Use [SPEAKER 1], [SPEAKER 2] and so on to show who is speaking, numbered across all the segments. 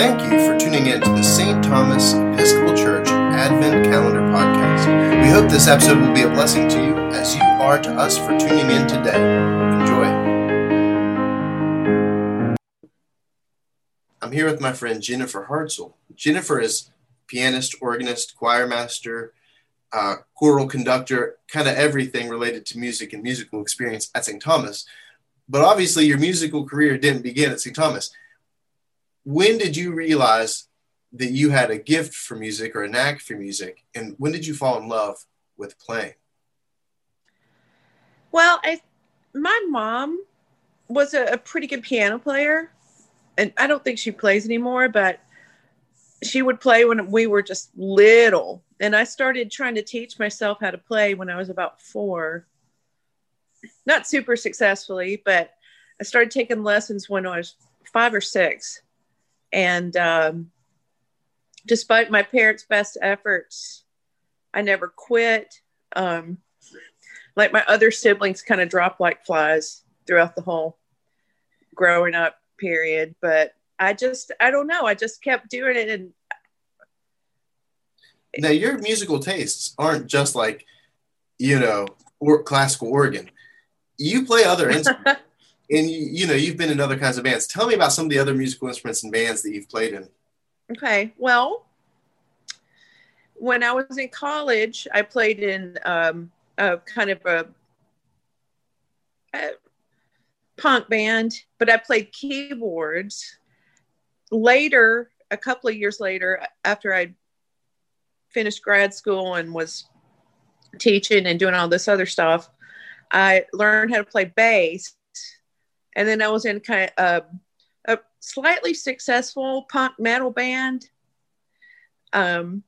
[SPEAKER 1] Thank you for tuning in to the St. Thomas Episcopal Church Advent Calendar Podcast. We hope this episode will be a blessing to you as you are to us for tuning in today. Enjoy. I'm here with my friend Jennifer Hartzell. Jennifer is pianist, organist, choir master, uh, choral conductor, kind of everything related to music and musical experience at St. Thomas. But obviously, your musical career didn't begin at St. Thomas. When did you realize that you had a gift for music or a knack for music? And when did you fall in love with playing?
[SPEAKER 2] Well, I, my mom was a, a pretty good piano player, and I don't think she plays anymore, but she would play when we were just little. And I started trying to teach myself how to play when I was about four. Not super successfully, but I started taking lessons when I was five or six. And um, despite my parents' best efforts, I never quit. Um, like my other siblings kind of dropped like flies throughout the whole growing up period. But I just, I don't know. I just kept doing it. And
[SPEAKER 1] now your musical tastes aren't just like, you know, or classical organ. You play other instruments, and you, you know you've been in other kinds of bands. Tell me about some of the other musical instruments and bands that you've played in.
[SPEAKER 2] Okay, well, when I was in college, I played in um, a kind of a, a punk band, but I played keyboards later, a couple of years later, after I finished grad school and was teaching and doing all this other stuff, I learned how to play bass. And then I was in kind of a, a slightly successful punk metal band um,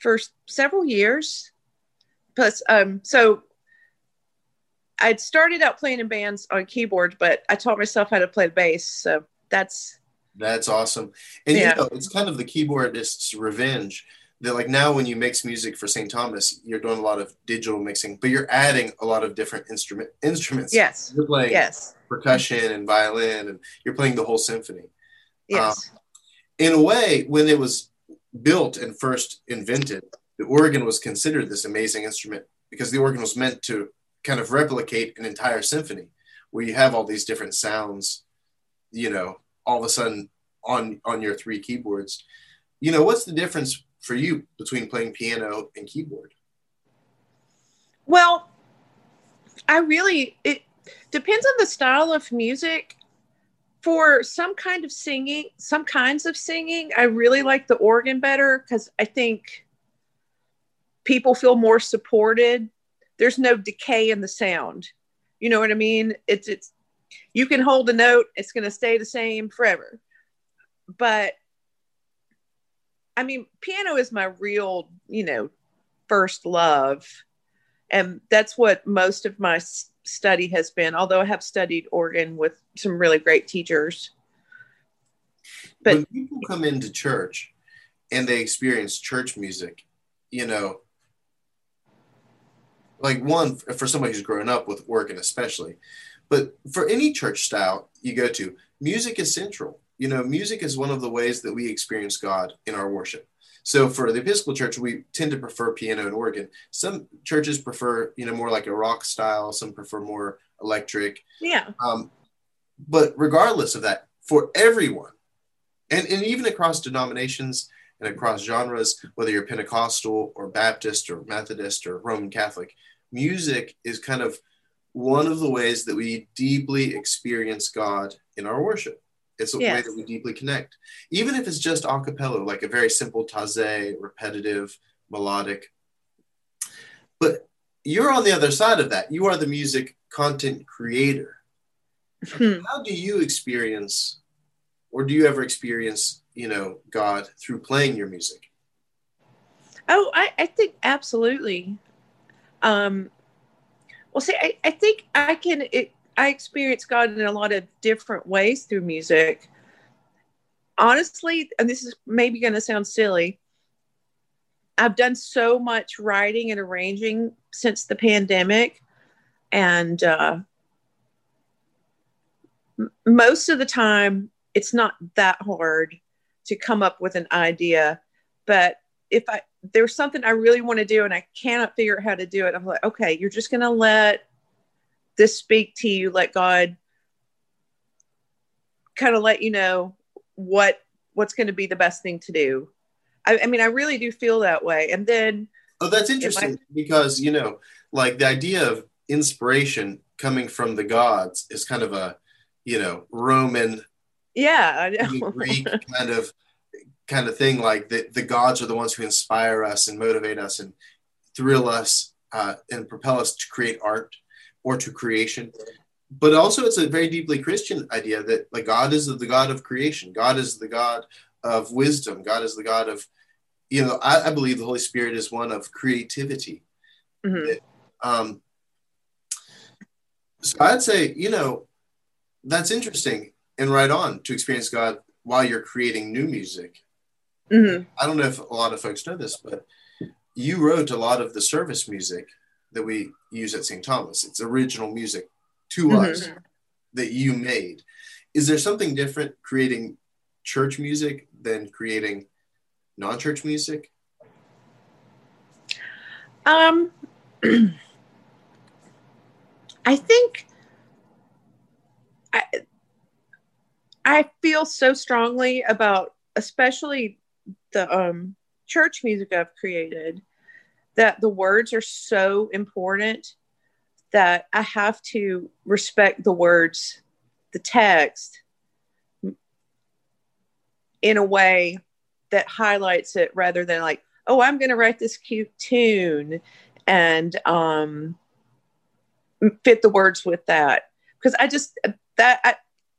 [SPEAKER 2] for several years. Plus, um, so I'd started out playing in bands on keyboard, but I taught myself how to play the bass. So that's
[SPEAKER 1] that's awesome. And yeah. you know, it's kind of the keyboardist's revenge that like now when you mix music for St. Thomas, you're doing a lot of digital mixing, but you're adding a lot of different instrument instruments.
[SPEAKER 2] Yes.
[SPEAKER 1] You're playing
[SPEAKER 2] yes.
[SPEAKER 1] Percussion and violin and you're playing the whole symphony.
[SPEAKER 2] Yes.
[SPEAKER 1] Um, in a way, when it was built and first invented, the organ was considered this amazing instrument because the organ was meant to kind of replicate an entire symphony where you have all these different sounds, you know, all of a sudden on on your three keyboards. You know, what's the difference for you between playing piano and keyboard?
[SPEAKER 2] Well, I really it depends on the style of music. For some kind of singing, some kinds of singing, I really like the organ better because I think people feel more supported. There's no decay in the sound. You know what I mean? It's it's you can hold a note, it's going to stay the same forever. But I mean, piano is my real, you know, first love. And that's what most of my study has been, although I have studied organ with some really great teachers.
[SPEAKER 1] But when people come into church and they experience church music, you know, like one for somebody who's grown up with organ, especially, but for any church style you go to, music is central. You know, music is one of the ways that we experience God in our worship. So for the Episcopal Church, we tend to prefer piano and organ. Some churches prefer, you know, more like a rock style. Some prefer more electric.
[SPEAKER 2] Yeah.
[SPEAKER 1] Um, but regardless of that, for everyone, and, and even across denominations and across genres, whether you're Pentecostal or Baptist or Methodist or Roman Catholic, music is kind of one of the ways that we deeply experience God in our worship. It's a yes. way that we deeply connect, even if it's just a cappella, like a very simple Taizé, repetitive, melodic. But you're on the other side of that. You are the music content creator. Hmm. How do you experience, or do you ever experience, you know, God through playing your music?
[SPEAKER 2] Oh, I, I think absolutely. Um, well, see, I, I think I can. It, I experience God in a lot of different ways through music. Honestly, and this is maybe going to sound silly, I've done so much writing and arranging since the pandemic, and uh, m- most of the time, it's not that hard to come up with an idea. But if I there's something I really want to do and I cannot figure out how to do it, I'm like, okay, you're just gonna let this speak to you, let God kind of let you know what what's going to be the best thing to do. I, I, mean, I really do feel that way. And then,
[SPEAKER 1] oh, that's interesting because you know, like the idea of inspiration coming from the gods is kind of a, you know, Roman,
[SPEAKER 2] yeah,
[SPEAKER 1] Greek kind of kind of thing. Like the the gods are the ones who inspire us and motivate us and thrill us uh, and propel us to create art or to creation but also it's a very deeply Christian idea that like God is the God of creation. God is the God of wisdom. God is the God of, you know, I, I believe the Holy Spirit is one of creativity. Mm-hmm. um, so I'd say, you know, that's interesting and right on to experience God while you're creating new music. Mm-hmm. I don't know if a lot of folks know this, but you wrote a lot of the service music that we use at St. Thomas. It's original music to mm-hmm. us that you made. Is there something different creating church music than creating non-church music?
[SPEAKER 2] Um, I think I I feel so strongly about especially the um, church music I've created that the words are so important that I have to respect the words, the text in a way that highlights it rather than like, oh, I'm going to write this cute tune and um, fit the words with that. Because I just, that, I,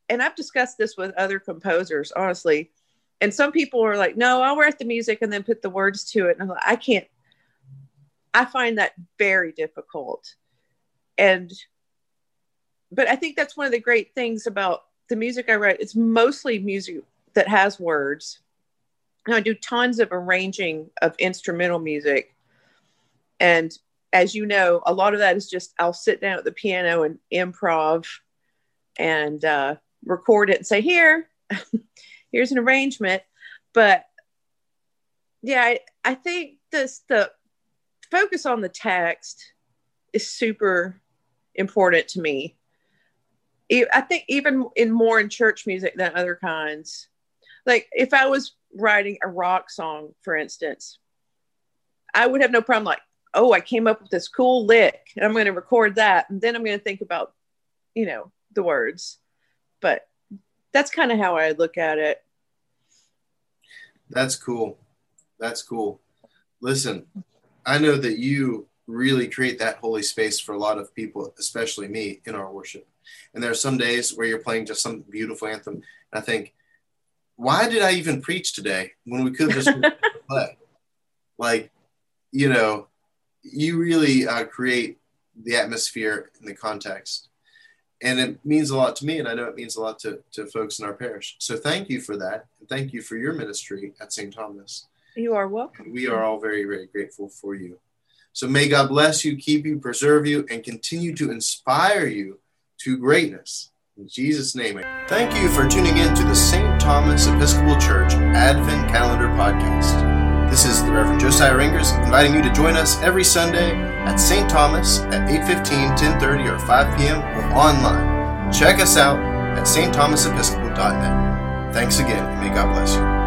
[SPEAKER 2] and I've discussed this with other composers, honestly. And some people are like, no, I'll write the music and then put the words to it. And I'm like, I can't, I find that very difficult. And but i think that's one of the great things about the music i write. It's mostly music that has words. And i do tons of arranging of instrumental music. And as you know a lot of that is just i'll sit down at the piano and improv and uh, record it and say here here's an arrangement. But yeah I, I think this the focus on the text is super important to me. I think even in more in church music than other kinds. Like if I was writing a rock song, for instance, I would have no problem like, oh, I came up with this cool lick and I'm going to record that. And then I'm going to think about, you know, the words. But that's kind of how I look at it.
[SPEAKER 1] That's cool. That's cool. Listen, I know that you really create that holy space for a lot of people, especially me, in our worship. And there are some days where you're playing just some beautiful anthem. And I think, why did I even preach today when we could just play? Like, you know, you really uh, create the atmosphere and the context. And it means a lot to me, and I know it means a lot to, to folks in our parish. So thank you for that. And thank you for your ministry at St. Thomas.
[SPEAKER 2] You are welcome.
[SPEAKER 1] We are all very, very grateful for you. So may God bless you, keep you, preserve you, and continue to inspire you to greatness. In Jesus' name. Thank you for tuning in to the St. Thomas Episcopal Church Advent Calendar Podcast. This is the Reverend Josiah Ringers inviting you to join us every Sunday at St. Thomas at 8.15, 10.30, or 5 p.m. or online. Check us out at stthomasepiscopal.net. Thanks again, and may God bless you.